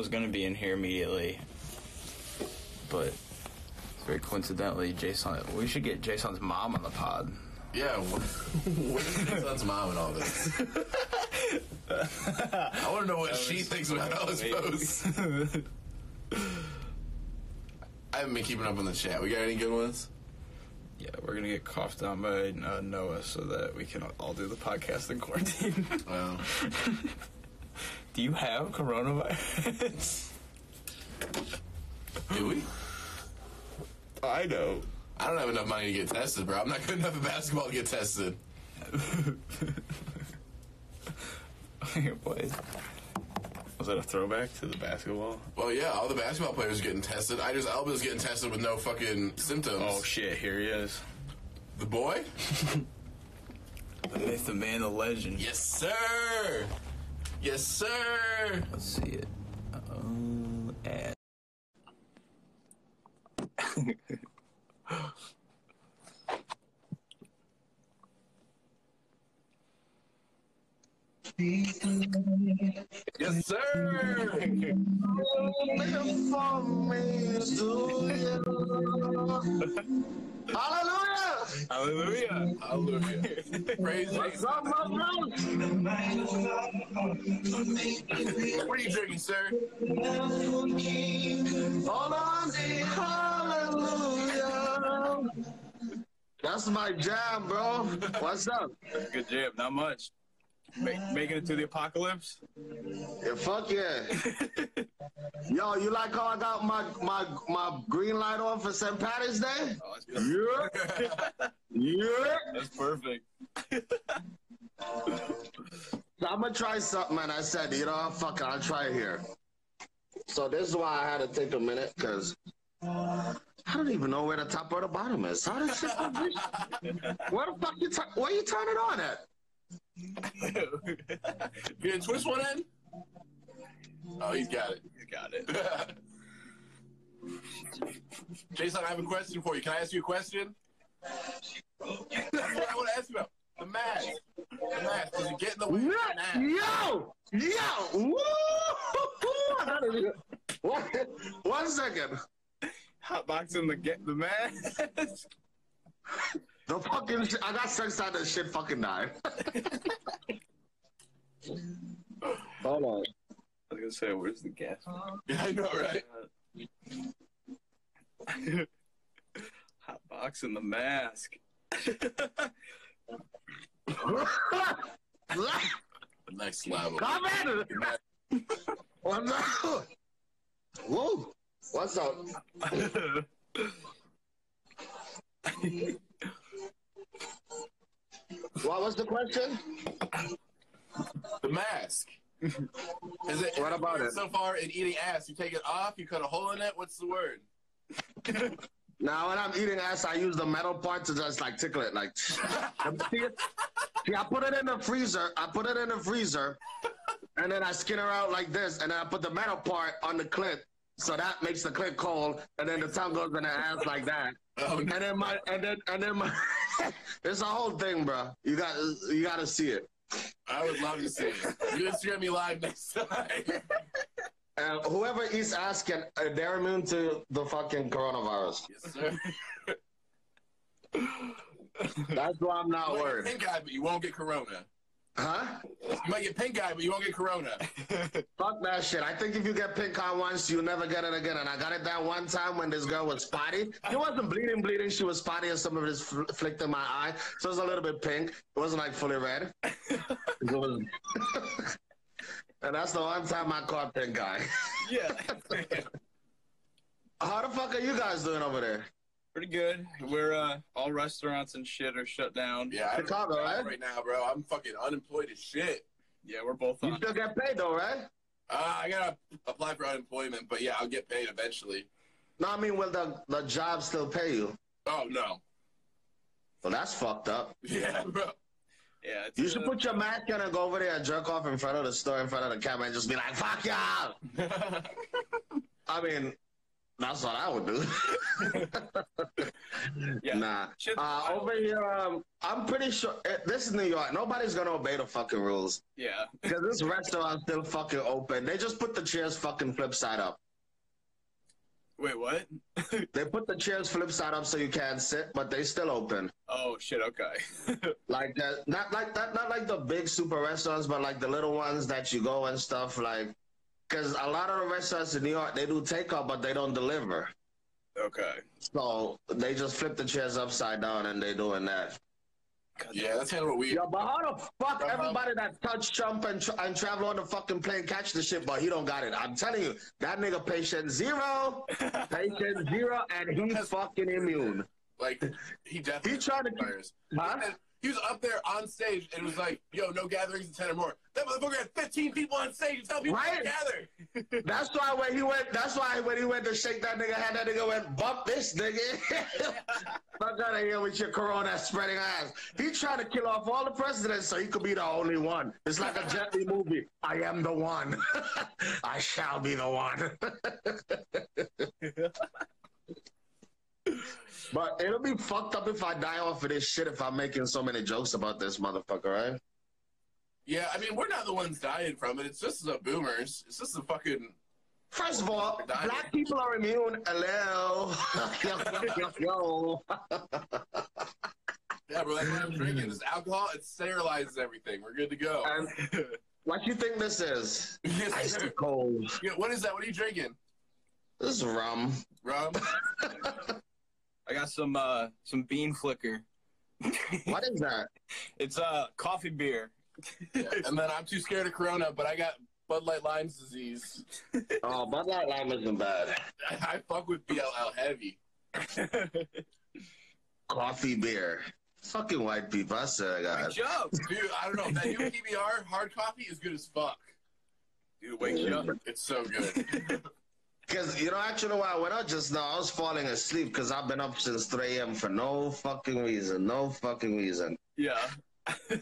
Jason was gonna be in here immediately, but very coincidentally, Jason. We should get Jason's mom on the pod. Yeah, what, what is Jason's mom and all this? I want to know what she thinks about all this posts. I haven't been keeping up on the chat. We got any good ones? Yeah, we're gonna get coughed down by uh, Noah so that we can all do the podcast in quarantine. Well, do you have coronavirus? do we? I know. I don't have enough money to get tested, bro. I'm not good enough at basketball to get tested. Here, Boys. Was that a throwback to the basketball? Well, yeah, all the basketball players are getting tested. Idris Elba's getting tested with no fucking symptoms. Oh shit! Here he is. the boy? The myth, the man, the legend. Yes, sir. Yes, sir. Let's see it. Oh, ad. Yes, sir. Hallelujah! Hallelujah! Hallelujah. Praise What's up, my bros? What are you drinking, sir? Hold on. Hallelujah. That's my jam, bro. What's up? Good jam. Not much. Make, making it to the apocalypse. Yeah, fuck yeah. Yo, you like how I got my my my green light on for St. Patty's Day? Oh, that's. Yeah. Yeah. that's perfect. So I'm gonna try something, man. I said, you know, fuck it, I'll try it here. So this is why I had to take a minute, because I don't even know where the top or the bottom is. How does shit Where the fuck you turn? Where you turn it on at? You didn't twist one end? Oh, he's got it. You got it. Jason, I have a question for you. Can I ask you a question? That's what I want to ask you about. The mask. The mask. Does it get in the way of the mask? Yo! Yo! Woo! I gotta One, one second. Hotboxing the get the mask. The fucking shit, I got sex out that shit fucking died. Hold on. I was gonna say, where's the gas? Yeah, I know, right? Hotboxing the mask. Next level. Come in! What's up? Whoa! What's up? What was the question? The mask. Is it? What about it? So far in eating ass, you take it off, you cut a hole in it. What's the word? Now, when I'm eating ass, I use the metal part to just like tickle it. Like, see, I put it in the freezer. I put it in the freezer, and then I skin her out like this, and then I put the metal part on the clit, so that makes the clit cold, and then the tongue goes in the ass like that. Oh, no. And then my, and then, and then my, it's a whole thing, bro. You got, you got to see it. I would love to see it. You Instagram me live next time. And whoever is asking, uh, they're immune to the fucking coronavirus. yes, sir. That's why I'm not worried. pink eye, but you won't get corona. Huh? You might get pink eye, but you won't get corona. Fuck that shit. I think if you get pink eye once, you'll never get it again. And I got it that one time when this girl was spotty. She wasn't bleeding, bleeding. She was spotty, and some of it fl- flicked in my eye. So it was a little bit pink. It wasn't like fully red. Was- and that's the one time I caught pink eye. yeah. How the fuck are you guys doing over there? Pretty good. We're uh, all restaurants and shit are shut down. Yeah, I'm Chicago, right? right now, bro. I'm fucking unemployed as shit. Yeah, we're both You on. still get paid though, right? Uh, I gotta apply for unemployment, but yeah, I'll get paid eventually. No, I mean, will the, the job still pay you? Oh no. Well, that's fucked up. Yeah, bro. Yeah, it's, You should put your mask on and go over there and jerk off in front of the store, in front of the camera, and just be like, fuck y'all! I mean, that's what I would do. Yeah. Nah. Uh, over here, um, I'm pretty sure eh, this is New York. Nobody's gonna obey the fucking rules Yeah. because this restaurant's still fucking open. They just put the chairs fucking flip side up. Wait, what? They put the chairs flip side up so you can't sit, but they still open. oh shit. Okay. Like that, not like that, not like the big super restaurants, but like the little ones that you go and stuff. Like, because a lot of the restaurants in New York they do takeout, but they don't deliver. okay. So they just flip the chairs upside down and they doing that. Yeah, that's kind of what we. Yo, but how the fuck Uh-huh. everybody that touch Trump and, tra- and travel on the fucking plane catch the shit, but he don't got it? I'm telling you, that nigga patient zero, patient zero, and he's fucking immune. Like he definitely. He trying to- virus. Huh? He was up there on stage and it was like, "Yo, no gatherings of ten or more." That motherfucker had 15 people on stage and tell people Right. to gather. That's why when he went, that's why when he went to shake that nigga hand, that nigga went, bump this nigga. Fuck out of here with your corona spreading ass. He trying to kill off all the presidents so he could be the only one. It's like a Jet Li movie. I am the one. I shall be the one. But it'll be fucked up if I die off of this shit if I'm making so many jokes about this motherfucker, right? Yeah, I mean, we're not the ones dying from it. It's just the boomers. It's just the fucking. First of all, black people are immune. Hello. yo, yo, yo. Yeah, bro, that's what I'm drinking. This alcohol, it sterilizes everything. We're good to go. And what you think this is? yes, Ice sir. cold. Yeah, what is that? What are you drinking? This is rum. Rum? I got some uh some bean flicker. What is that? It's uh coffee beer. Yeah. And then I'm too scared of Corona, but I got Bud Light Lyme's disease. Oh, Bud Light Lime isn't bad. I, I fuck with BLL heavy. Coffee beer. Fucking white people. I swear to God. Joke. Dude, I don't know. That new PBR hard coffee is good as fuck. Dude, wake you up. It's so good. Because, you know, actually, why I went out just now, I was falling asleep because I've been up since 3 a.m. for no fucking reason. No fucking reason. Yeah.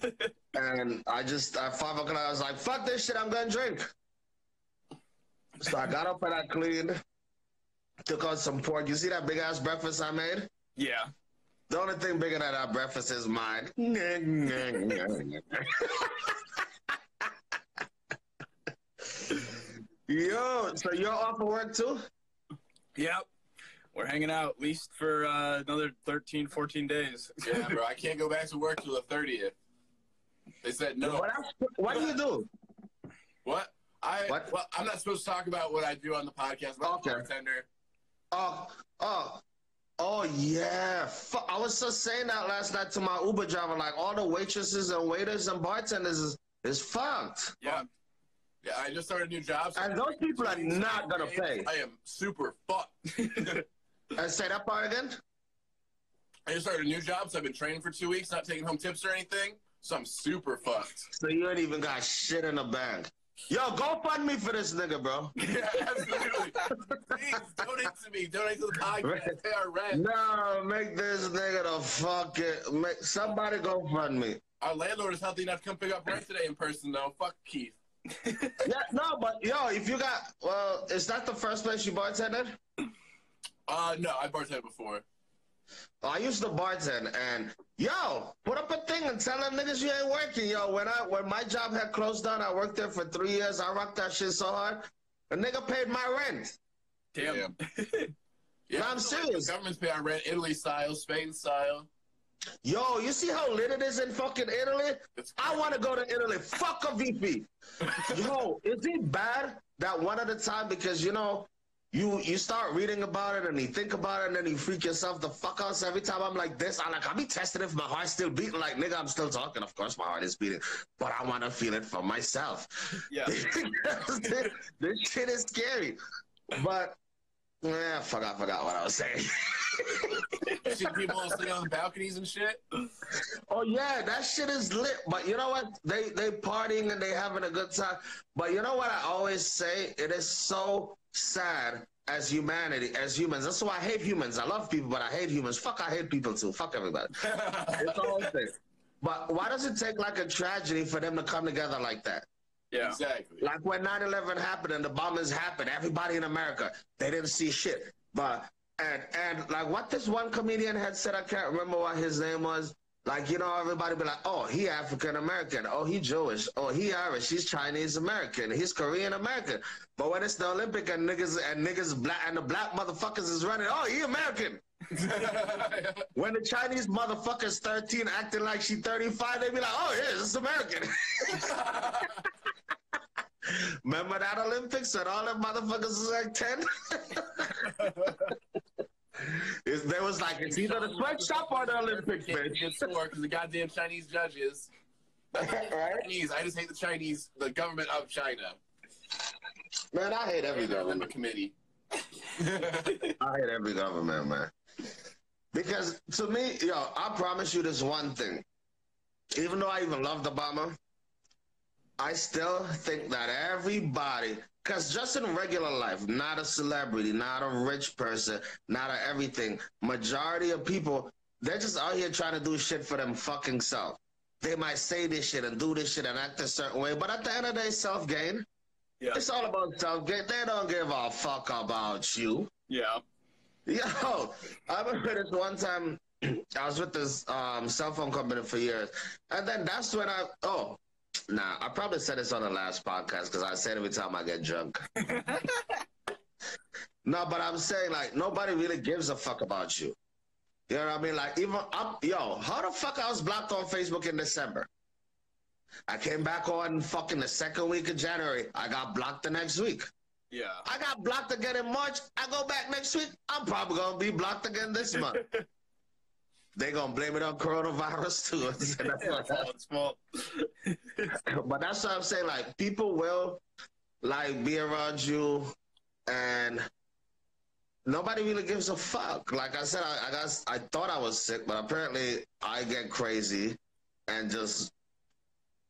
And I just, at 5 o'clock, I was like, fuck this shit, I'm gonna drink. So I got up and I cleaned, took out some pork. You see that big ass breakfast I made? Yeah. The only thing bigger than that breakfast is mine. Yo, so you're off of work too? Yep. We're hanging out at least for uh, another 13, 14 days. yeah, bro. I can't go back to work till the 30th. They said no. What, else- what do you do? What? I What? well, I'm not supposed to talk about what I do on the podcast. I'm not a Okay. bartender. Oh, oh, oh yeah. Fu I was just saying that last night to my Uber driver. Like all the waitresses and waiters and bartenders is, is fucked. Yeah. Yeah, I just started a new job. so- And those people are not gonna pay. I am super fucked. And say that part again. I just started a new job, so I've been training for two weeks, not taking home tips or anything. So I'm super fucked. So you ain't even got shit in the bank. Yo, go fund me for this nigga, bro. Yeah, absolutely. Please donate to me. Donate to the podcast. Pay our rent. No, make this nigga the fuck it. Make somebody go fund me. Our landlord is healthy enough to come pick up rent today in person, though. Fuck Keith. Yeah, no, but yo, if you got, well, is that the first place you bartended? Uh, no, I bartended before. I used to bartend, and yo, put up a thing and tell them niggas you ain't working. Yo, when I when my job had closed down, I worked there for three years. I rocked that shit so hard. A nigga paid my rent. Damn. Yeah, No, I'm so, like, serious. The government's pay our rent, Italy style, Spain style. Yo, you see how lit it is in fucking Italy? I want to go to Italy. Fuck a VP. Yo, is it bad that one at a time because you know you you start reading about it and you think about it and then you freak yourself the fuck out. So every time I'm like this, I'm like, I'll be testing if my heart's still beating. Like nigga, I'm still talking. Of course, my heart is beating, but I want to feel it for myself. Yeah. this, this shit is scary. But yeah, fuck, I forgot what I was saying. People sitting on the balconies and shit. Oh yeah, that shit is lit. But you know what? They they partying and they having a good time. But you know what I always say? It is so sad as humanity, as humans. That's why I hate humans. I love people, but I hate humans. Fuck, I hate people too. Fuck everybody. It's whole thing. But why does it take like a tragedy for them to come together like that? Yeah. Exactly. Like when 9-11 happened and the bombings happened, everybody in America, they didn't see shit. But And and like what this one comedian had said, I can't remember what his name was. Like, you know, everybody be like, oh, he African American. Oh, he Jewish. Oh, he Irish. He's Chinese American. He's Korean American. But when it's the Olympic and niggas and niggas black and the black motherfuckers is running, oh, he American. when the Chinese motherfucker's 13 acting like she 35, they be like, oh, yeah, this is American. Remember that Olympics when all them motherfuckers was like 10? It's, there was like it's either the sweatshop or the Olympics, bitch. get score because the goddamn Chinese judges. right? Chinese. I just hate the Chinese, the government of China. Man, I hate every And government. Committee. I hate every government, man. Because to me, yo, I promise you this one thing. Even though I even loved Obama, I still think that everybody, because just in regular life, not a celebrity, not a rich person, not a everything, majority of people, they're just out here trying to do shit for them fucking self. They might say this shit and do this shit and act a certain way, but at the end of the day, self gain. Yeah. It's all about self gain. They don't give a fuck about you. Yeah. Yo, I remember this one time I was with this um, cell phone company for years. And then that's when I, oh, nah, I probably said this on the last podcast because I say it every time I get drunk. no, but I'm saying, like, nobody really gives a fuck about you. You know what I mean? Like, even up, yo, how the fuck I was blocked on Facebook in December? I came back on fucking the second week of January. I got blocked the next week. Yeah. I got blocked again in March. I go back next week. I'm probably gonna be blocked again this month. they gonna blame it on coronavirus too. Its fault. but that's what I'm saying. Like people will like be around you, and nobody really gives a fuck. Like I said, I, I got I thought I was sick, but apparently I get crazy and just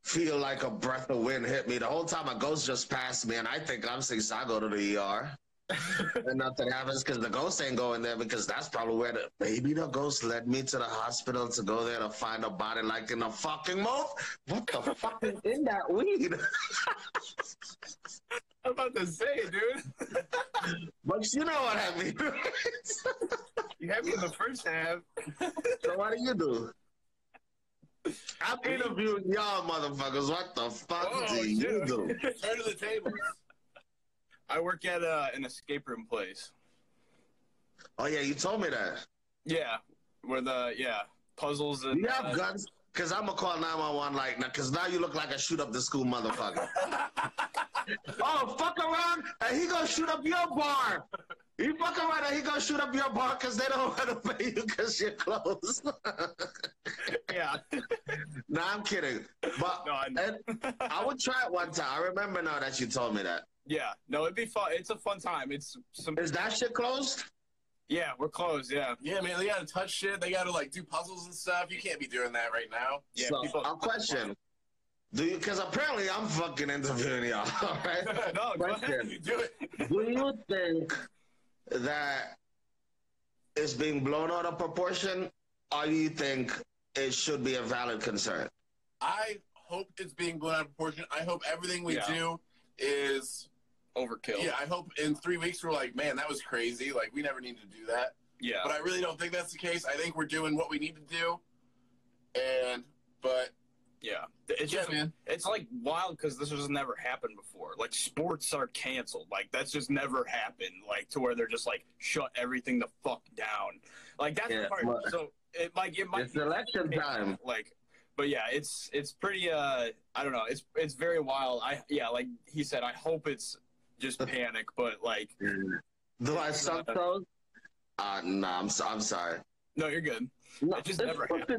feel like a breath of wind hit me. The whole time a ghost just passed me, and I think I'm sick, so I go to the ER. And nothing happens because the ghost ain't going there because that's probably where the maybe the ghost led me to the hospital to go there to find a body like in a fucking mouth. What the fuck is in that weed? I'm about to say, dude. but you know what I mean. You had me in the first half. so what do you do? I'm interviewing y'all motherfuckers. What the fuck Oh, do you do? Turn to the table. I work at uh, an escape room place. Oh yeah, you told me that. Yeah. Where the yeah puzzles and you have uh, guns? Cause I'm gonna call 911 like now, cause now you look like a shoot up the school motherfucker. oh, fuck around and he gonna shoot up your bar. You fuck around and he gonna shoot up your bar cause they don't want to pay you cause you're closed. yeah. nah, I'm kidding. But No, I I would try it one time. I remember now that you told me that. Yeah. No, it'd be fun. It's a fun time. It's some. Is that shit closed? Yeah, we're closed. Yeah. Yeah, man, they gotta touch shit. They gotta like do puzzles and stuff. You can't be doing that right now. Yeah. so, people- a question. Do you? Because apparently I'm fucking interviewing y'all. All right. no, go ahead. Question. Do it. Do you think that it's being blown out of proportion, or do you think it should be a valid concern? I hope it's being blown out of proportion. I hope everything we Yeah. do is Overkill. yeah. I hope in three weeks we're like, man, that was crazy. Like we never need to do that. Yeah. But I really don't think that's the case. I think we're doing what we need to do. And but Yeah. It's yeah, just man. it's like wild because this has never happened before. Like sports are canceled. Like that's just never happened. Like to where they're just like shut everything the fuck down. Like that's Yeah, the part. but- So it might it might It's election time. Like, but yeah, it's it's pretty. uh I don't know. It's it's very wild. I yeah, like he said. I hope it's just panic, but like Do I suck those? Uh, nah, I'm, so, I'm sorry. no, you're good. No, It just if never pussy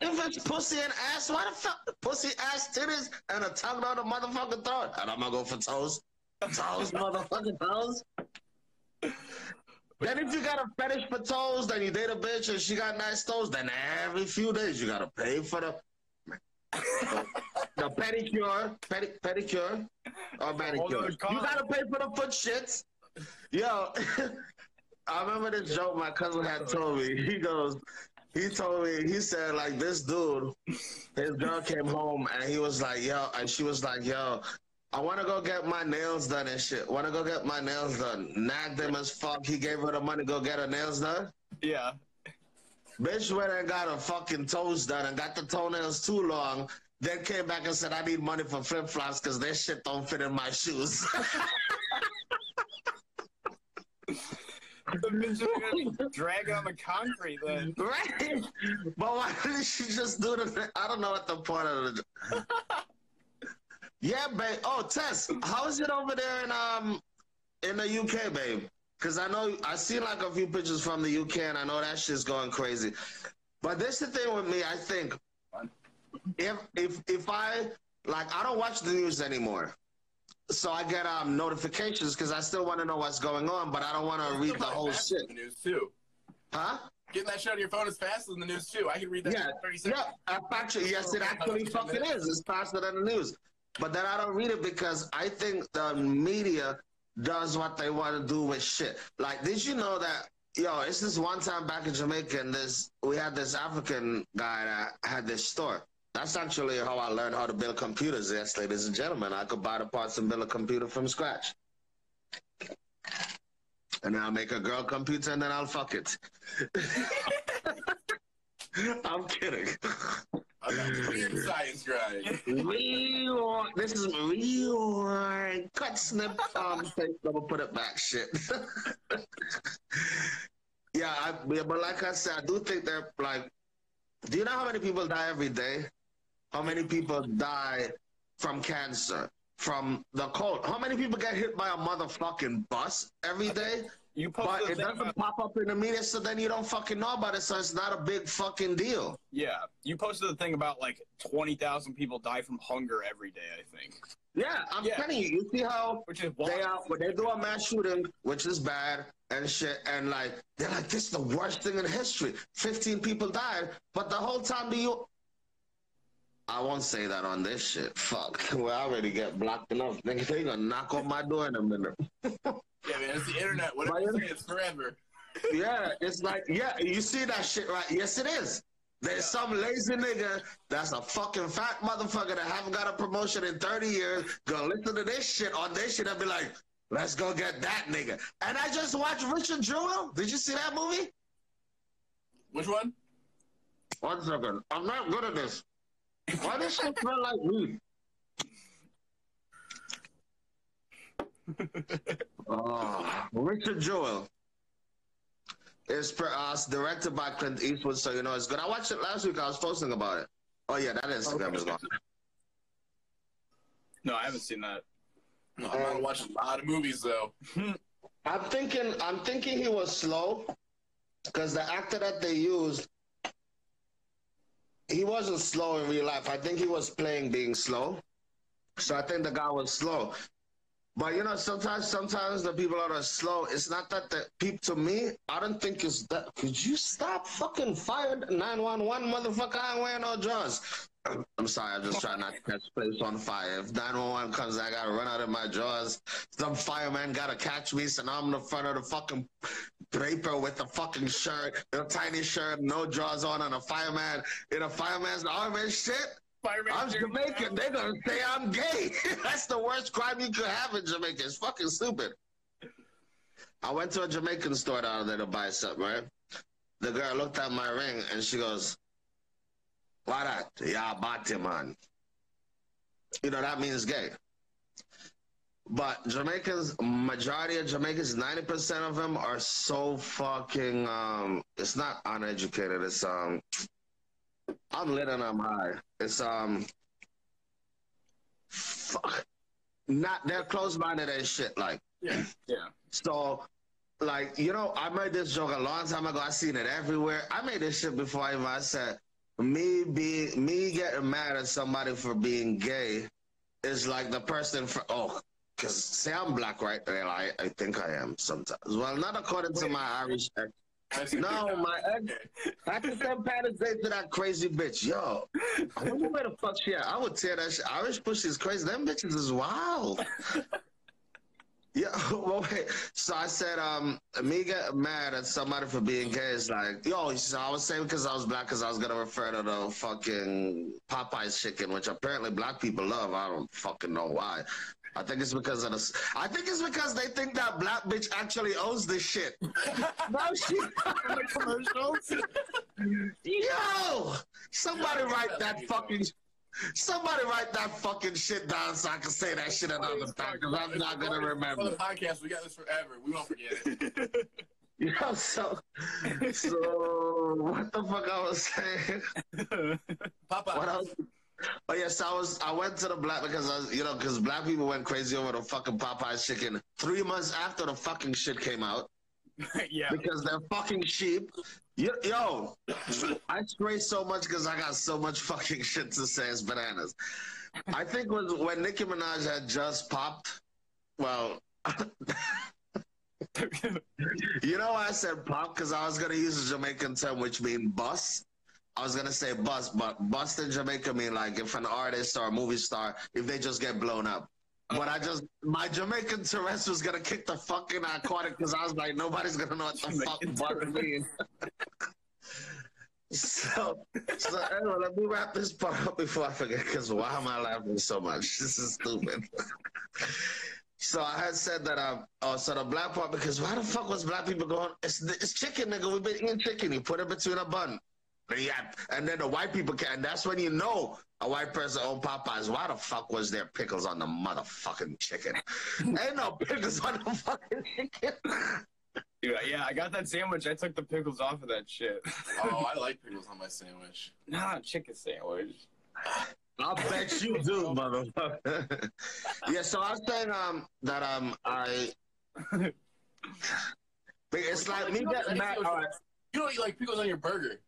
If it's pussy and ass, why the fuck? Pussy, ass, titties, and a tongue down the motherfucking throat. And I'm gonna go for toes. Toes, motherfucking toes. Then if you got a fetish for toes, then you date a bitch and she got nice toes, then every few days you gotta pay for the the pedicure, pedi- pedicure, or manicure. You gotta pay for the foot shits. Yo, I remember this joke my cousin had told me. He goes, he told me, he said like this dude, his girl came home and he was like, yo, and she was like, yo, I want to go get my nails done and shit. Want to go get my nails done. Nagged him as fuck. He gave her the money to go get her nails done. Yeah. Bitch went and got her fucking toes done and got the toenails too long. Then came back and said, I need money for flip flops because their shit don't fit in my shoes. The bitch drag on the concrete then. right? But why didn't she just do the I don't know what the point of it. yeah, babe. Oh, Tess, how is it over there in um in the UK, babe? Because I know I see like a few pictures from the UK, and I know that shit's going crazy. But this is the thing with me. I think if if if I like, I don't watch the news anymore. So I get um notifications because I still want to know what's going on, but I don't want to read the whole shit. The news too. Huh? Getting that shit on your phone is faster than the news too. I can read that Yeah, in 30 seconds. Yeah, actually, yes, it actually fucking is. It's faster than the news. But then I don't read it because I think the media does what they want to do with shit. Like, did you know that? Yo, it's this one time back in Jamaica, and this we had this African guy that had this store. That's actually how I learned how to build computers. Yes, ladies and gentlemen, I could buy the parts and build a computer from scratch. And then I'll make a girl computer, and then I'll fuck it. I'm kidding. I got the weird science grind. Real, this is real cut snip um. I'm gonna put it back. Shit. yeah, I, yeah, but like I said, I do think they're like. Do you know how many people die every day? How many people die from cancer, from the cold? How many people get hit by a motherfucking bus every day? You But posted it doesn't about, pop up in the media, so then you don't fucking know about it. So it's not a big fucking deal. yeah, you posted a thing about like twenty thousand people die from hunger every day. I think, Yeah, I'm Yeah. telling you. You see how which is they are when they do a mass shooting, which is bad and shit, and like they're like, this is the worst thing in history. Fifteen people died, but the whole time do you? I won't say that on this shit. Fuck, we already get blocked enough. Nigga, they gonna knock on my door in a minute. Yeah, man, it's the internet. Whatever you say, it's forever. yeah, it's like, yeah, you see that shit, right? Yes, it is. There's some lazy nigga that's a fucking fat motherfucker that haven't got a promotion in 30 years, gonna listen to this shit on this shit and be like, let's go get that nigga. And I just watched Richard Jewell. Did you see that movie? Which one? One second. I'm not good at this. Why does shit smell like weed? oh, Richard Jewell. It's per, uh, directed by Clint Eastwood, so you know it's good. I watched it last week. I was posting about it. Oh yeah, that Instagram is gone. No, I haven't seen that. No, I'm not watching a lot of movies though. I'm thinking. I'm thinking he was slow, because the actor that they used, he wasn't slow in real life. I think he was playing being slow. So I think the guy was slow. But you know, sometimes sometimes the people that are slow, it's not that the people to me, I don't think it's that could you stop fucking firing 911 motherfucker I ain't wearing no drawers. I'm sorry, I'm just trying not to catch place on fire. If 911 comes, I gotta run out of my drawers. Some fireman gotta catch me, so now I'm in the front of the fucking draper with a fucking shirt, a tiny shirt, no drawers on, and a fireman in a fireman's arm and shit. Fireman I'm Jamaican. They're gonna say I'm gay. That's the worst crime you could have in Jamaica. It's fucking stupid. I went to a Jamaican store down there to buy something, right? The girl looked at my ring and she goes, Why that? Yeah, bati man. You know, that means gay. But Jamaicans, majority of Jamaicans, 90% of them are so fucking, um, it's not uneducated. It's, um, I'm lit and I'm high. It's um, fuck, not they're close minded and shit. Like Yeah. Yeah. so, like you know, I made this joke a long time ago. I seen it everywhere. I made this shit before I even. I said me being me getting mad at somebody for being gay is like the person for oh. Cause say I'm black, right? Well, I, I think I am sometimes. Well, not according to my Irish ex. No, my ex, I can send Day to that crazy bitch. Yo, I wonder where the fuck she at. I would tear that. Irish pussy is crazy. Them bitches is wild. Yeah, well, wait. So I said, um, me get mad at somebody for being gay is like, yo, so I was saying because I was black, because I was gonna refer to the fucking Popeyes chicken, which apparently black people love. I don't fucking know why. I think it's because of the. I think it's because they think that black bitch actually owns this shit. no shit. the commercials. Yo, somebody write that fucking. Somebody write that fucking shit down so I can say that shit another time because I'm not gonna remember. For the podcast, we got this forever. We won't forget it. You know, so so what the fuck I was saying? Papa. What else? Oh yes, I was. I went to the black because I was, you know, because black people went crazy over the fucking Popeyes chicken three months after the fucking shit came out yeah. because they're fucking sheep. Yo, yo I spray so much because I got so much fucking shit to say. It's bananas. I think was when Nicki Minaj had just popped. Well, you know I said pop? Because I was gonna use a Jamaican term which means bust. I was gonna say bust, but bust in Jamaica mean like if an artist or a movie star, if they just get blown up. But I just my Jamaican Tourette's was gonna kick the fucking aquatic because I was like, nobody's gonna know what the fuck Jamaican bust means. so, so anyway, let me wrap this part up before I forget. Because why am I laughing so much? This is stupid. So I had said that um oh so the black part because why the fuck was black people going it's it's chicken nigga we've been eating chicken you put it between a bun yeah and then the white people can and that's when you know a white person owned Popeyes why the fuck was there pickles on the motherfucking chicken ain't no pickles on the fucking chicken Dude, yeah, I got that sandwich. I took the pickles off of that shit. Oh, I like pickles on my sandwich. Nah, chicken sandwich. I bet you do motherfucker yeah so I was saying um that um I but it's like me getting mad all right You don't eat like pickles on your burger.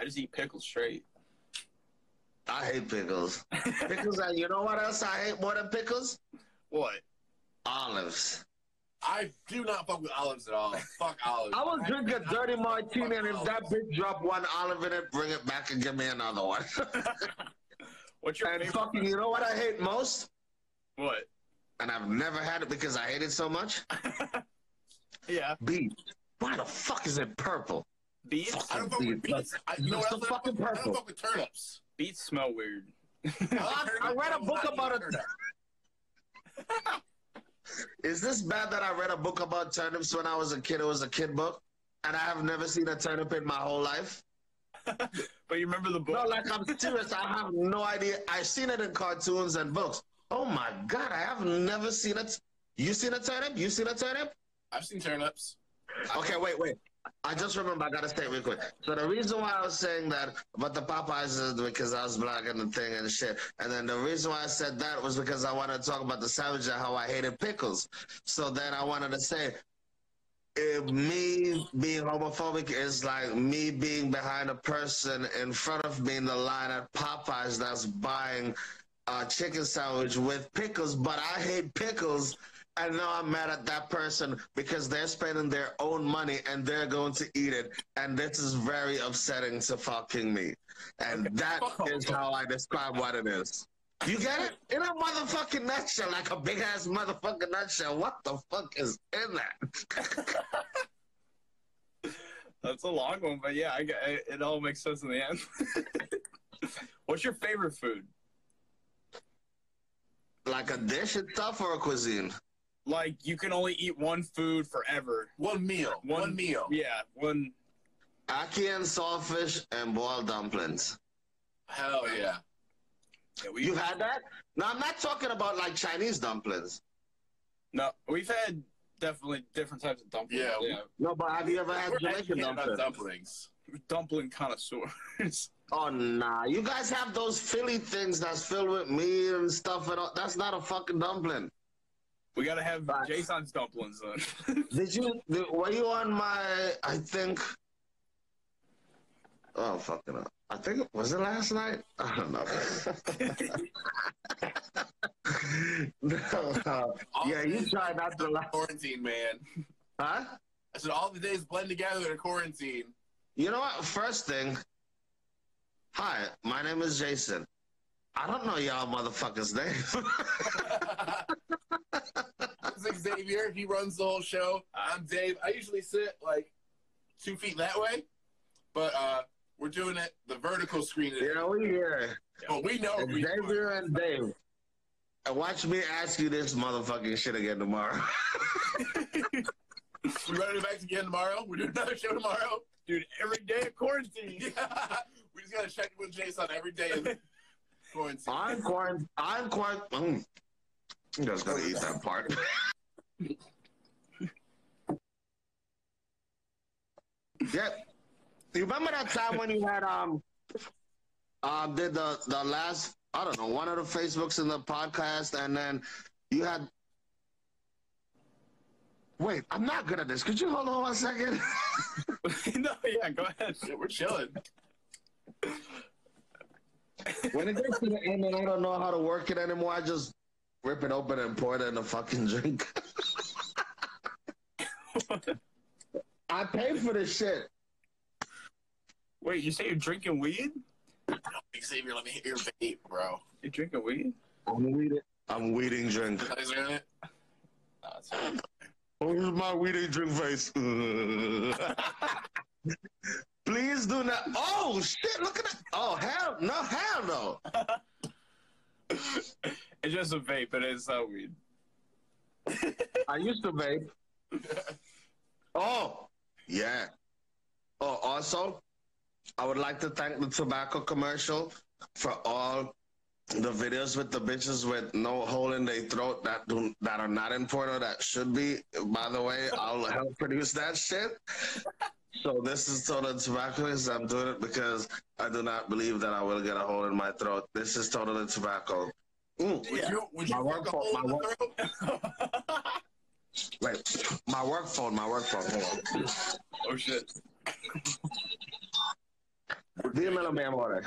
I just eat pickles straight. I hate pickles pickles and you know what else I hate more than pickles What? olives I do not fuck with olives at all. Fuck olives. I will drink a dirty martini, and if that bitch drop one olive in it, bring it back and give me another one. What's your and favorite? fucking, you know what I hate most? What? And I've never had it because I hate it so much. yeah. Beef. Why the fuck is it purple? Beets? I don't fuck with beets. I, you know It's what the else I don't fucking fuck? I don't fuck with turnips. Beets smell weird. I, I read a book about it. Turnip. Is this bad that I read a book about turnips when I was a kid? It was a kid book, and I have never seen a turnip in my whole life. But you remember the book? No, like I'm serious. I have no idea. I've seen it in cartoons and books. Oh my god, I have never seen it. You seen a turnip? You seen a turnip? I've seen turnips. Okay, wait, wait. I just remember. I gotta it real quick. So the reason why I was saying that about the Popeyes is because I was black and the thing and shit. And then the reason why I said that was because I wanted to talk about the sandwich and how I hated pickles. So then I wanted to say, if me being homophobic is like me being behind a person in front of me in the line at Popeyes that's buying a chicken sandwich with pickles, but I hate pickles. And now I'm mad at that person because they're spending their own money and they're going to eat it. And this is very upsetting to fucking me. And that oh. is how I describe what it is. You get it? In a motherfucking nutshell, like a big ass motherfucking nutshell. What the fuck is in that? That's a long one, but yeah, I it, it all makes sense in the end. What's your favorite food? like a dish itself or a cuisine? Like you can only eat one food forever. One meal. One, One- meal. Yeah, one. Ackee and saltfish and boiled dumplings. Hell yeah. Yeah, we, You've had that? No, I'm not talking about like Chinese dumplings. no, we've had definitely different types of dumplings. Yeah, yeah. No, but have you ever had We're Jamaican dumplings? dumplings. dumpling connoisseurs. Oh nah, you guys have those Philly things that's filled with meat and stuff, and all. that's not a fucking dumpling. We gotta have. Jason's dumplings then. Did you? Did, were you on my? I think. Oh fucking! up. I think it was it last night. I don't know. no, no. Yeah, you tried not to laugh. Quarantine, man. Huh? I said all the days blend together in quarantine. You know what? First thing. Hi, my name is Jason. I don't know y'all motherfuckers' name. This is Xavier. He runs the whole show. I'm Dave. I usually sit like two feet that way, but uh, we're doing it the vertical screen. today. yeah, we here. But we know we Xavier and Dave. And watch me ask you this motherfucking shit again tomorrow. We're running back again tomorrow. We're doing another show tomorrow. Dude, every day of quarantine. Yeah. We just gotta check with Jason every day of quarantine. I'm quarant. I'm quarant. Mm. I'm just gonna eat that part. yeah. You remember that time when you had um um did the the last I don't know one of the Facebooks in the podcast and then you had Wait, I'm not good at this. Could you hold on one second? no, yeah, go ahead. We're chilling. when it gets to the end and I don't know how to work it anymore, I just rip it open and pour it in a fucking drink. I paid for this shit. Wait, you say you're drinking weed? Xavier, let me hit your vape, bro. You're drinking weed? I'm weeding. I'm weeding drink. Is there it? No, it's. Where's my weeding drink face? Please do not. Oh shit! Look at that. Oh hell no! Hell no! It's just a vape, but it's not weed. I used to vape. Oh yeah. Oh, also, I would like to thank the tobacco commercial for all the videos with the bitches with no hole in their throat that do that are not in porno that should be. By the way, I'll help produce that shit. So this is total tobacco. I'm doing it because I do not believe that I will get a hole in my throat. This is totally tobacco. Mm. Would you would you My work hole my work-? Wait, my work phone, my work phone. Hold on. oh shit. Dímelo, mi amor.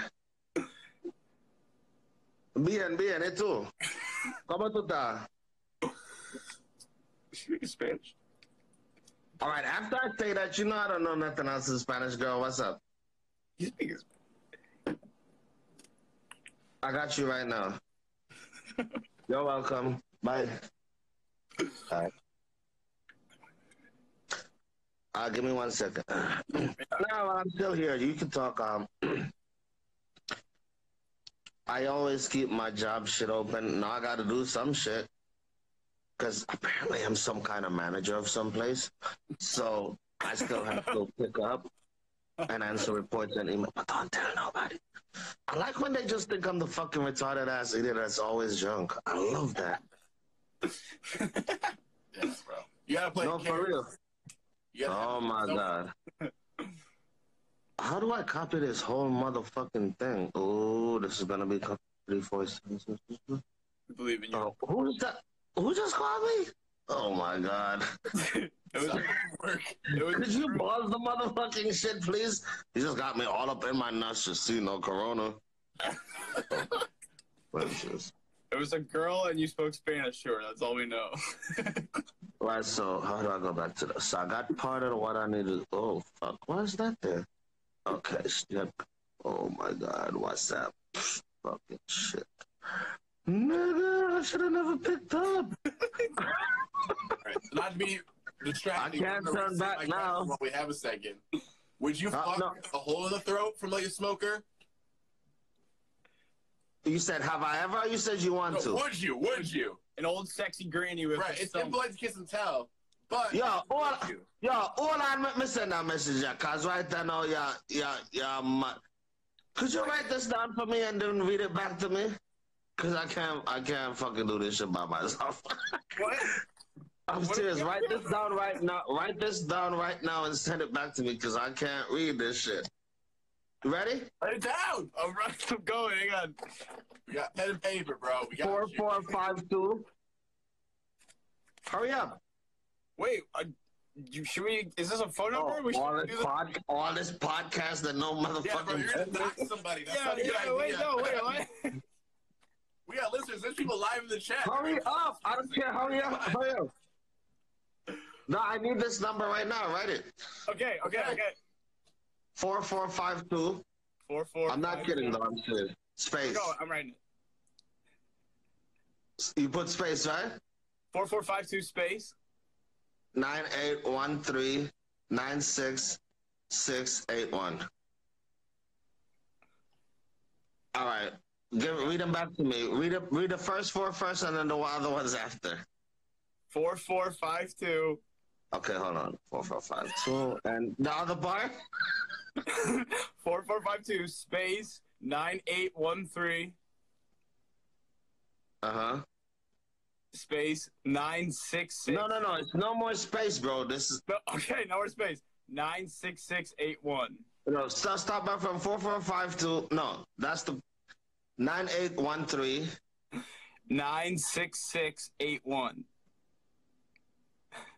Bien, bien, ¿y tú? ¿Cómo tú estás? Speaking Spanish. All right, after I say that, you know I don't know nothing else in Spanish, girl. What's up? You speak I got you right now. You're welcome. Bye. All right. Uh, give me one second. no, I'm still here. You can talk. Um, I always keep my job shit open. Now I got to do some shit because apparently I'm some kind of manager of some place. So I still have to pick up and answer reports and email. But don't tell nobody. I like when they just think I'm the fucking retarded ass idiot that's always drunk. I love that. Yes, bro. You gotta play No, for real. Oh my god. How do I copy this whole motherfucking thing? Oh, this is gonna be three, four, six, six, six, six. Believe in you. Oh, who's that? Who just called me? Oh my god. it was, work. it was Could you pause the motherfucking shit, please? You just got me all up in my nuts. Just see no corona. It was a girl, and you spoke Spanish. Sure, that's all we know. Right, so how do I go back to this? So I got part of what I needed. Oh, fuck. Why is that there? Okay, step. Oh my god, WhatsApp. Fucking shit. Nigga, I should have never picked up. Right. Not to be distracting. I can't turn back my now. While we have a second. Would you Uh, fuck no. a hole in the throat from like a smoker? You said, have I ever? You said you want No, to. would you? Would you? An old sexy granny with Right. It's some. impolite to kiss and tell. But Yo, all, you? yo, all I me send that message, yeah, cause right there now, yeah, yeah, yeah, ma- Could you write this down for me and then read it back to me? Cause I can't, I can't fucking do this shit by myself. What? I'm What serious. Write this down right now. Write this down right now and send it back to me because I can't read this shit. You ready? Write it down. All right, I'm going. Hang on. We got pen and paper, bro. We got Four you. four five two. Hurry up! Wait, uh, you, should we? Is this a phone number? Oh, we should all, do this this. pod, all this podcast that no Yeah, bro, motherfucking. you're gonna knock somebody. That's Yeah, not a good yeah. Wait, no, wait, what? We got listeners. There's people live in the chat. hurry up! I don't care. Hurry up! Hurry up! No, I need this number right now. Write it. Okay, okay, Okay. okay. Four four five two. Four, four. I'm not five, kidding two. though. I'm serious. Space. Go. I'm writing. it. You put space, right? Four, four, five, two space. Nine eight one three nine six six eight one. All right. Give, read them back to me. Read it, read the first four first, and then the other ones after. Four four five two. Okay, hold on. Four, four, five, two, and the other part. four four five two space nine eight one three Uh huh. space nine six six. No, no, no. It's no more space, bro. This is No, okay, no more space. Nine six six eight one. no. Stop, stop back from four, four, five, two. No, that's the nine, eight, one, three. Nine six six eight one.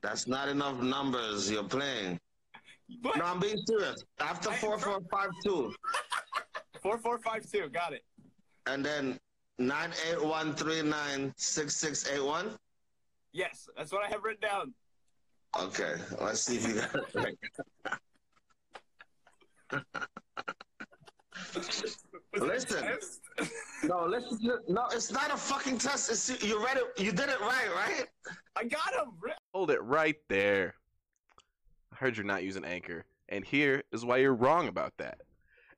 That's not enough numbers you're playing. What? No, I'm being serious. After I- four, four, five, two, Four four five two. Got it. and then nine, eight, one, three, nine, six, six, eight, one. Yes, that's what I have written down. Okay, let's see if you got it right. It Listen. No, listen. No, it's not a fucking test. It's, you read it. You did it right, right? I got him. Hold it right there. I heard you're not using Anchor, and here is why you're wrong about that.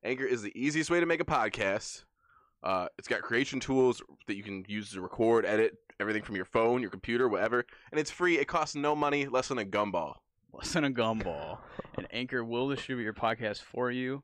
Anchor is the easiest way to make a podcast. Uh, it's got creation tools that you can use to record, edit everything from your phone, your computer, whatever, and it's free. It costs no money, less than a gumball. less than a gumball. And Anchor will distribute your podcast for you.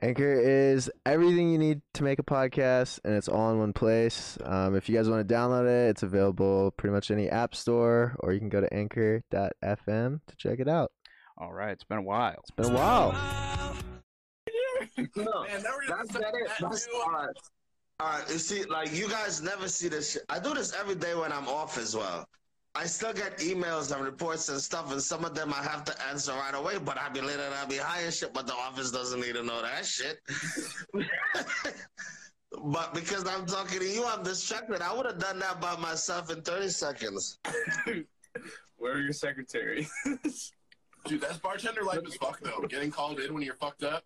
Anchor is everything you need to make a podcast, and it's all in one place. Um, if you guys want to download it, it's available pretty much any app store, or you can go to anchor.fm to check it out. All right, it's been a while. It's been a while. No, Man, now we're gonna that's that it. That's all right. All right. You see, like you guys never see this. Shit. I do this every day when I'm off as well. I still get emails and reports and stuff, and some of them I have to answer right away. But I'll be late and I be high and shit. But the office doesn't need to know that shit. but because I'm talking to you, I'm distracted. I would have done that by myself in 30 seconds. Where are your secretaries? Dude, that's bartender life as fuck though. Getting called in when you're fucked up.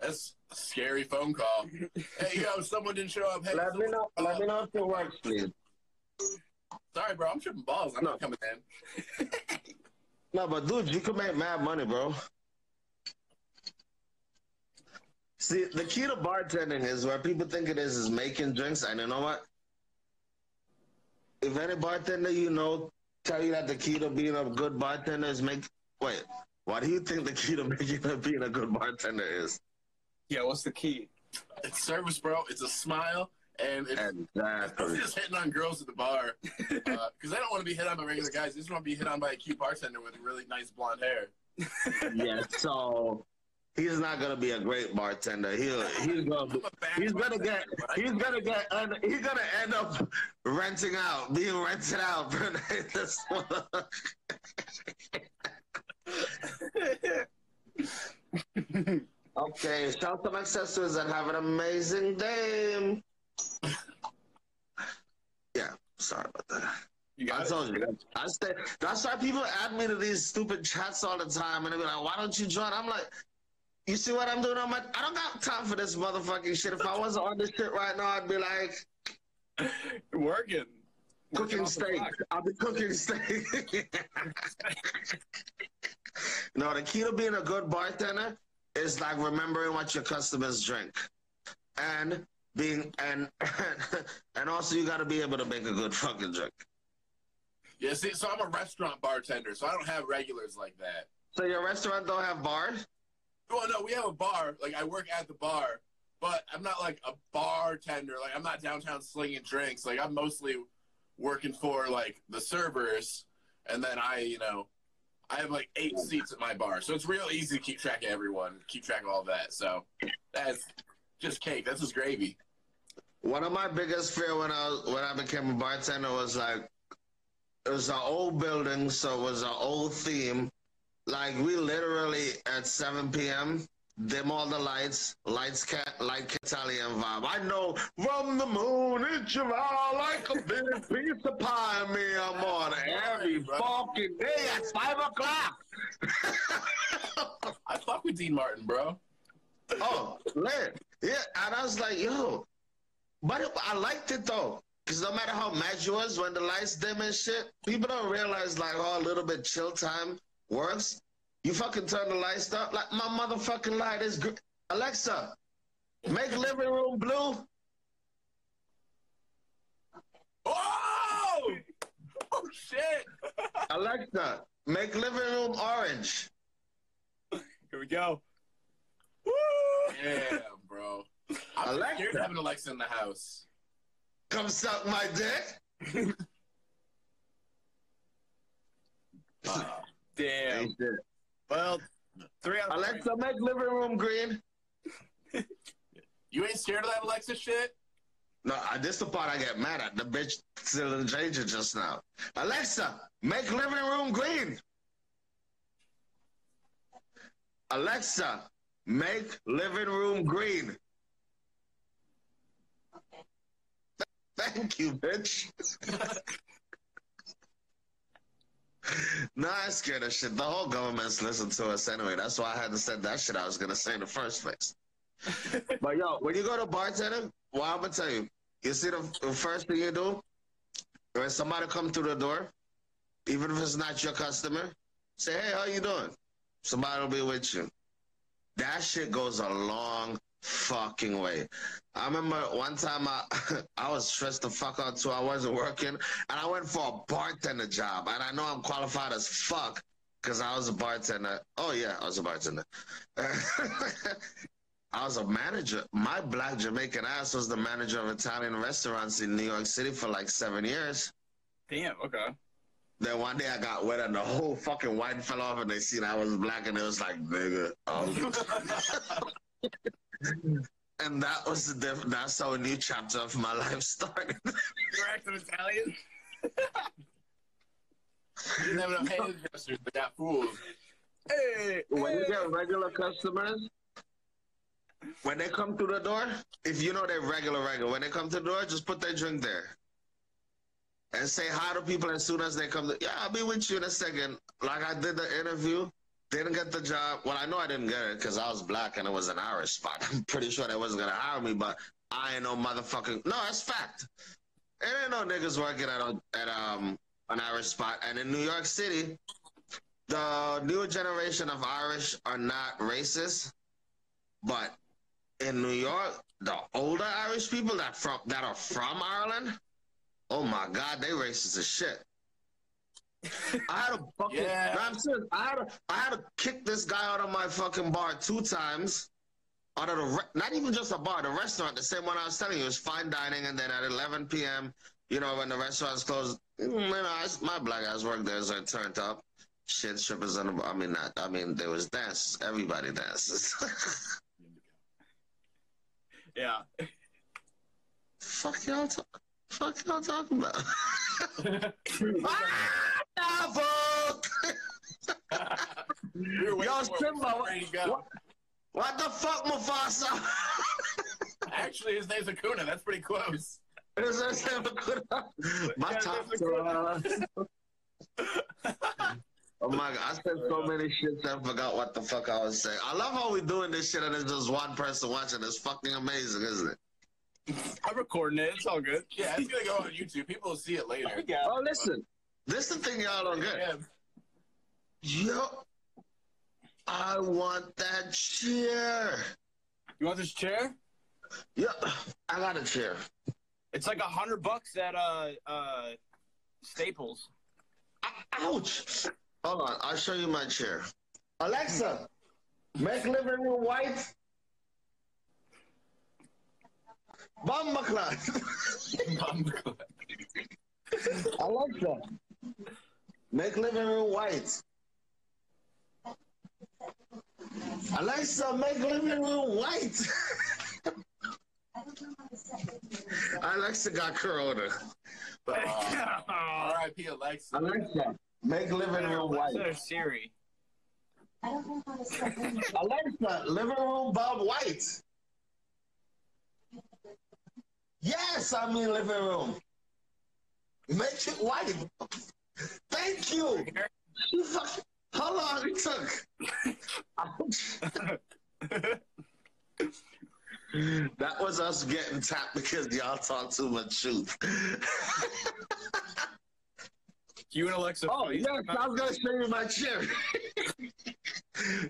That's a scary phone call. hey, yo, someone didn't show up. Hey, Let me someone- know. Let me know if it works, please. Sorry, bro. I'm tripping balls. I'm not coming in. No, but dude, you can make mad money, bro. See, the key to bartending is where people think it is is making drinks, and you know what? If any bartender you know tell you that the key to being a good bartender is make wait, why do you think the key to making a being a good bartender is? yeah, what's the key? It's service, bro. It's a smile, and it's I'm just hitting on girls at the bar uh, because I don't want to be hit on by regular guys. I just want to be hit on by a cute bartender with really nice blonde hair. yeah, so he's not gonna be a great bartender. He'll he's gonna be, I'm a bad He's gonna get. He's gonna get. And he's gonna end up renting out, being rented out. This mother- okay, shout to my sisters and have an amazing day. Yeah, sorry about that. You I told you. I stay. That's why people add me to these stupid chats all the time, and they be like, "Why don't you join?" I'm like, "You see what I'm doing? I'm like, I don't got time for this motherfucking shit. If I wasn't on this shit right now, I'd be like working. Working cooking steak. I'll be cooking steak." no, the key to being a good bartender is like remembering what your customers drink, and being and and also you got to be able to make a good fucking drink. Yeah, see, so I'm a restaurant bartender, so I don't have regulars like that. So your restaurant don't have bars? Well, no, we have a bar. Like I work at the bar, but I'm not like a bartender. Like I'm not downtown slinging drinks. Like I'm mostly working for like the servers, and then I, you know, I have like eight seats at my bar, so it's real easy to keep track of everyone, keep track of all that. So that's just cake. That's just gravy. One of my biggest fear when I was, when I became a bartender was like it was an old building, so it was an old theme. Like we literally at 7 p.m. dim all the lights, lights cat, like Italian vibe. I know from the moon it's eye like a big piece of pie. Me, I'm on every fucking day at five o'clock. I fuck with Dean Martin, bro. Oh, lit. Yeah, and I was like, yo, but it- I liked it though. Cause no matter how mad you was when the lights dim and shit, people don't realize like how a little bit chill time works. You fucking turn the lights up, like my motherfucking light is gr- Alexa, make living room blue. Oh! Oh shit! Alexa, make living room orange. Here we go. Yeah, bro. I'm Alexa. scared of having Alexa in the house. Come suck my dick. Uh, Damn. Well, three out of three. Alexa, make living room green. you ain't scared of that Alexa shit? No, I- this the part I get mad at. The bitch still in danger just now. Alexa, make living room green. Alexa, make living room green. Thank you, bitch. nah, I scared of shit. The whole government's listening to us anyway. That's why I had to say that shit I was gonna say in the first place. but yo, when you go to bartender, well, I'm gonna tell you, you see the, the first thing you do when somebody come through the door, even if it's not your customer, say, "Hey, how you doing?" Somebody will be with you. That shit goes a long fucking way. I remember one time I I was stressed the fuck out too. I wasn't working, and I went for a bartender job, and I know I'm qualified as fuck because I was a bartender. Oh yeah, I was a bartender. I was a manager. My black Jamaican ass was the manager of Italian restaurants in New York City for like seven years. Damn. Okay. Then one day I got wet and the whole fucking white fell off and they seen I was black and it was like, nigga. um. and that was the diff- that's how a new chapter of my life started. You're acting Italian. You didn't have enough hand gestures, but got fooled. Hey. when you get regular customers, when they come through the door, if you know they're regular, regular, when they come to the door, just put their drink there. And say hi to people as soon as they come. To, yeah, I'll be with you in a second. Like I did the interview, didn't get the job. Well, I know I didn't get it because I was black and it was an Irish spot. I'm pretty sure they wasn't gonna hire me, but I ain't no motherfucking. No, that's fact. There ain't no niggas working at a, at um an Irish spot. And in New York City, the newer generation of Irish are not racist, but in New York, the older Irish people that from that are from Ireland, oh my God, they racist as shit. I had a fucking. Yeah. I'm serious. I had to. I had to kick this guy out of my fucking bar two times. Out of the re- not even just a bar, the restaurant, the same one I was telling you, it was fine dining, and then at 11 p.m., you know, when the restaurant's closed, you know, I, my black guys worked there, so it turned up. Shit, strippers on the. I mean, not. I mean, there was dances. Everybody dances. Yeah. fuck y'all talk. Fuck y'all talking about. ah, fuck. We were waiting Yo, for it. Simba, We're ready to go. what- the fuck, Mufasa? Actually, his name's Akuna. That's pretty close. Is that Simba good? My Yeah, top. Oh my god, I said so many shits I forgot what the fuck I was saying. I love how we're doing this shit and it's just one person watching. It's fucking amazing, isn't it? I'm recording it. It's all good. Yeah, it's gonna go on YouTube. People will see it later. Yeah. Oh, listen. This is the thing y'all don't get. Yeah. Yo, I want that chair. You want this chair? Yeah, I got a chair. It's like a hundred bucks at uh uh Staples. Ouch. Hold on, I'll show you my chair. Alexa, make living room white. Bomba clock. Alexa, make living room white. Alexa, make living room white. Alexa got corona. But, Uh, R.I.P. Alexa. Alexa, make living room white. Alexa or Siri. Alexa, living room Bob White. Yes, I mean living room. Make it white. Thank you. You fucking, how long it took? that was us getting tapped because y'all talk too much truth. You and Alexa. Oh yes, I was gonna show you my chair.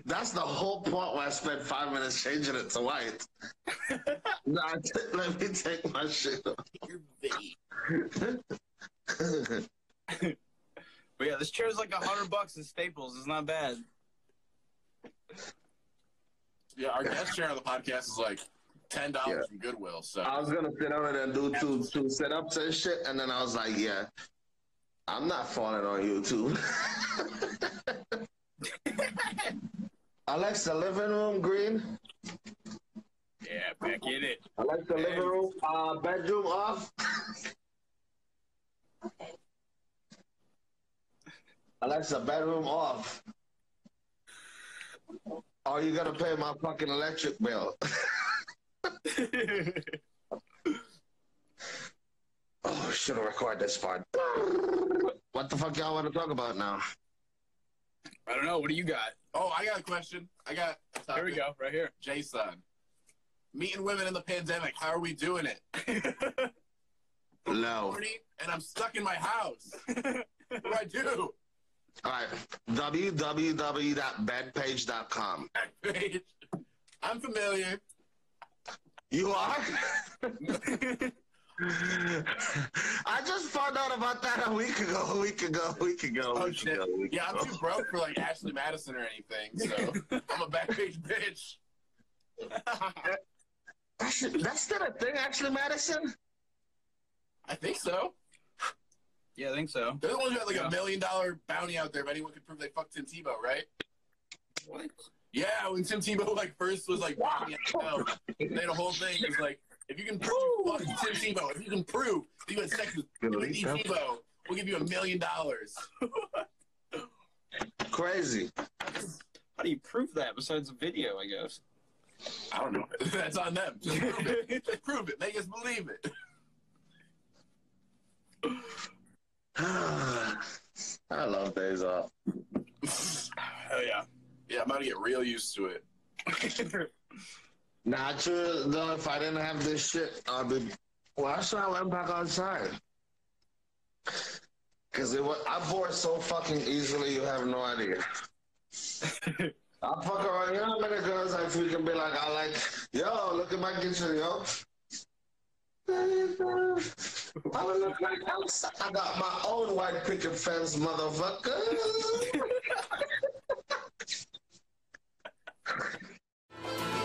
That's the whole point why I spent five minutes changing it to white. nah, t- let me take my shit off. But yeah, this chair chair's like a hundred bucks in Staples. It's not bad. Yeah, our guest chair on the podcast is like ten dollars Yeah. from Goodwill. So I was gonna sit on it and do two two sit ups and shit, and then I was like, yeah, I'm not falling on YouTube. Alexa, living room green. Yeah, back in it. Alexa, living room uh, bedroom off. Alexa, bedroom off. Are you gonna pay my fucking electric bill? oh, should have recorded this part. What the fuck y'all want to talk about now? I don't know. What do you got? Oh, I got a question. I got a. Here we go. Right here. Jason. Meeting women in the pandemic. How are we doing it? No. and I'm stuck in my house. what do I do? All right. www.bedpage.com. Backpage. I'm familiar. You are? I just found out about that a week ago, a week ago, a week ago, a Oh week shit. ago, a week Yeah, I'm too broke for like Ashley Madison or anything, so I'm a backpage bitch. That's, that's not a thing, Ashley Madison. I think so. yeah, I think so. They're the ones who had like Yeah. a million dollar bounty out there if anyone could prove they fucked Tim Tebow, right? What? Yeah, when Tim Tebow like first was like walking out, they had a whole thing. It was like, if you can prove you Tim Tebow, if you can prove that you had sex with Timothy Tebow, we'll give you a million dollars. Crazy. How do you prove that besides a video? I guess. I don't know. That's on them. Just prove it. Just prove it. Make us believe it. I love days off. Oh yeah. Yeah, I'm about to get real used to it. Natural though, if I didn't have this shit, I'd be. Why should I went back outside? Because it was, I bore so fucking easily, you have no idea. I fuck around. You know how many girls I freaking be like, I like, yo, look at my kitchen, yo. I look like outside. I got my own white picket fence, motherfucker.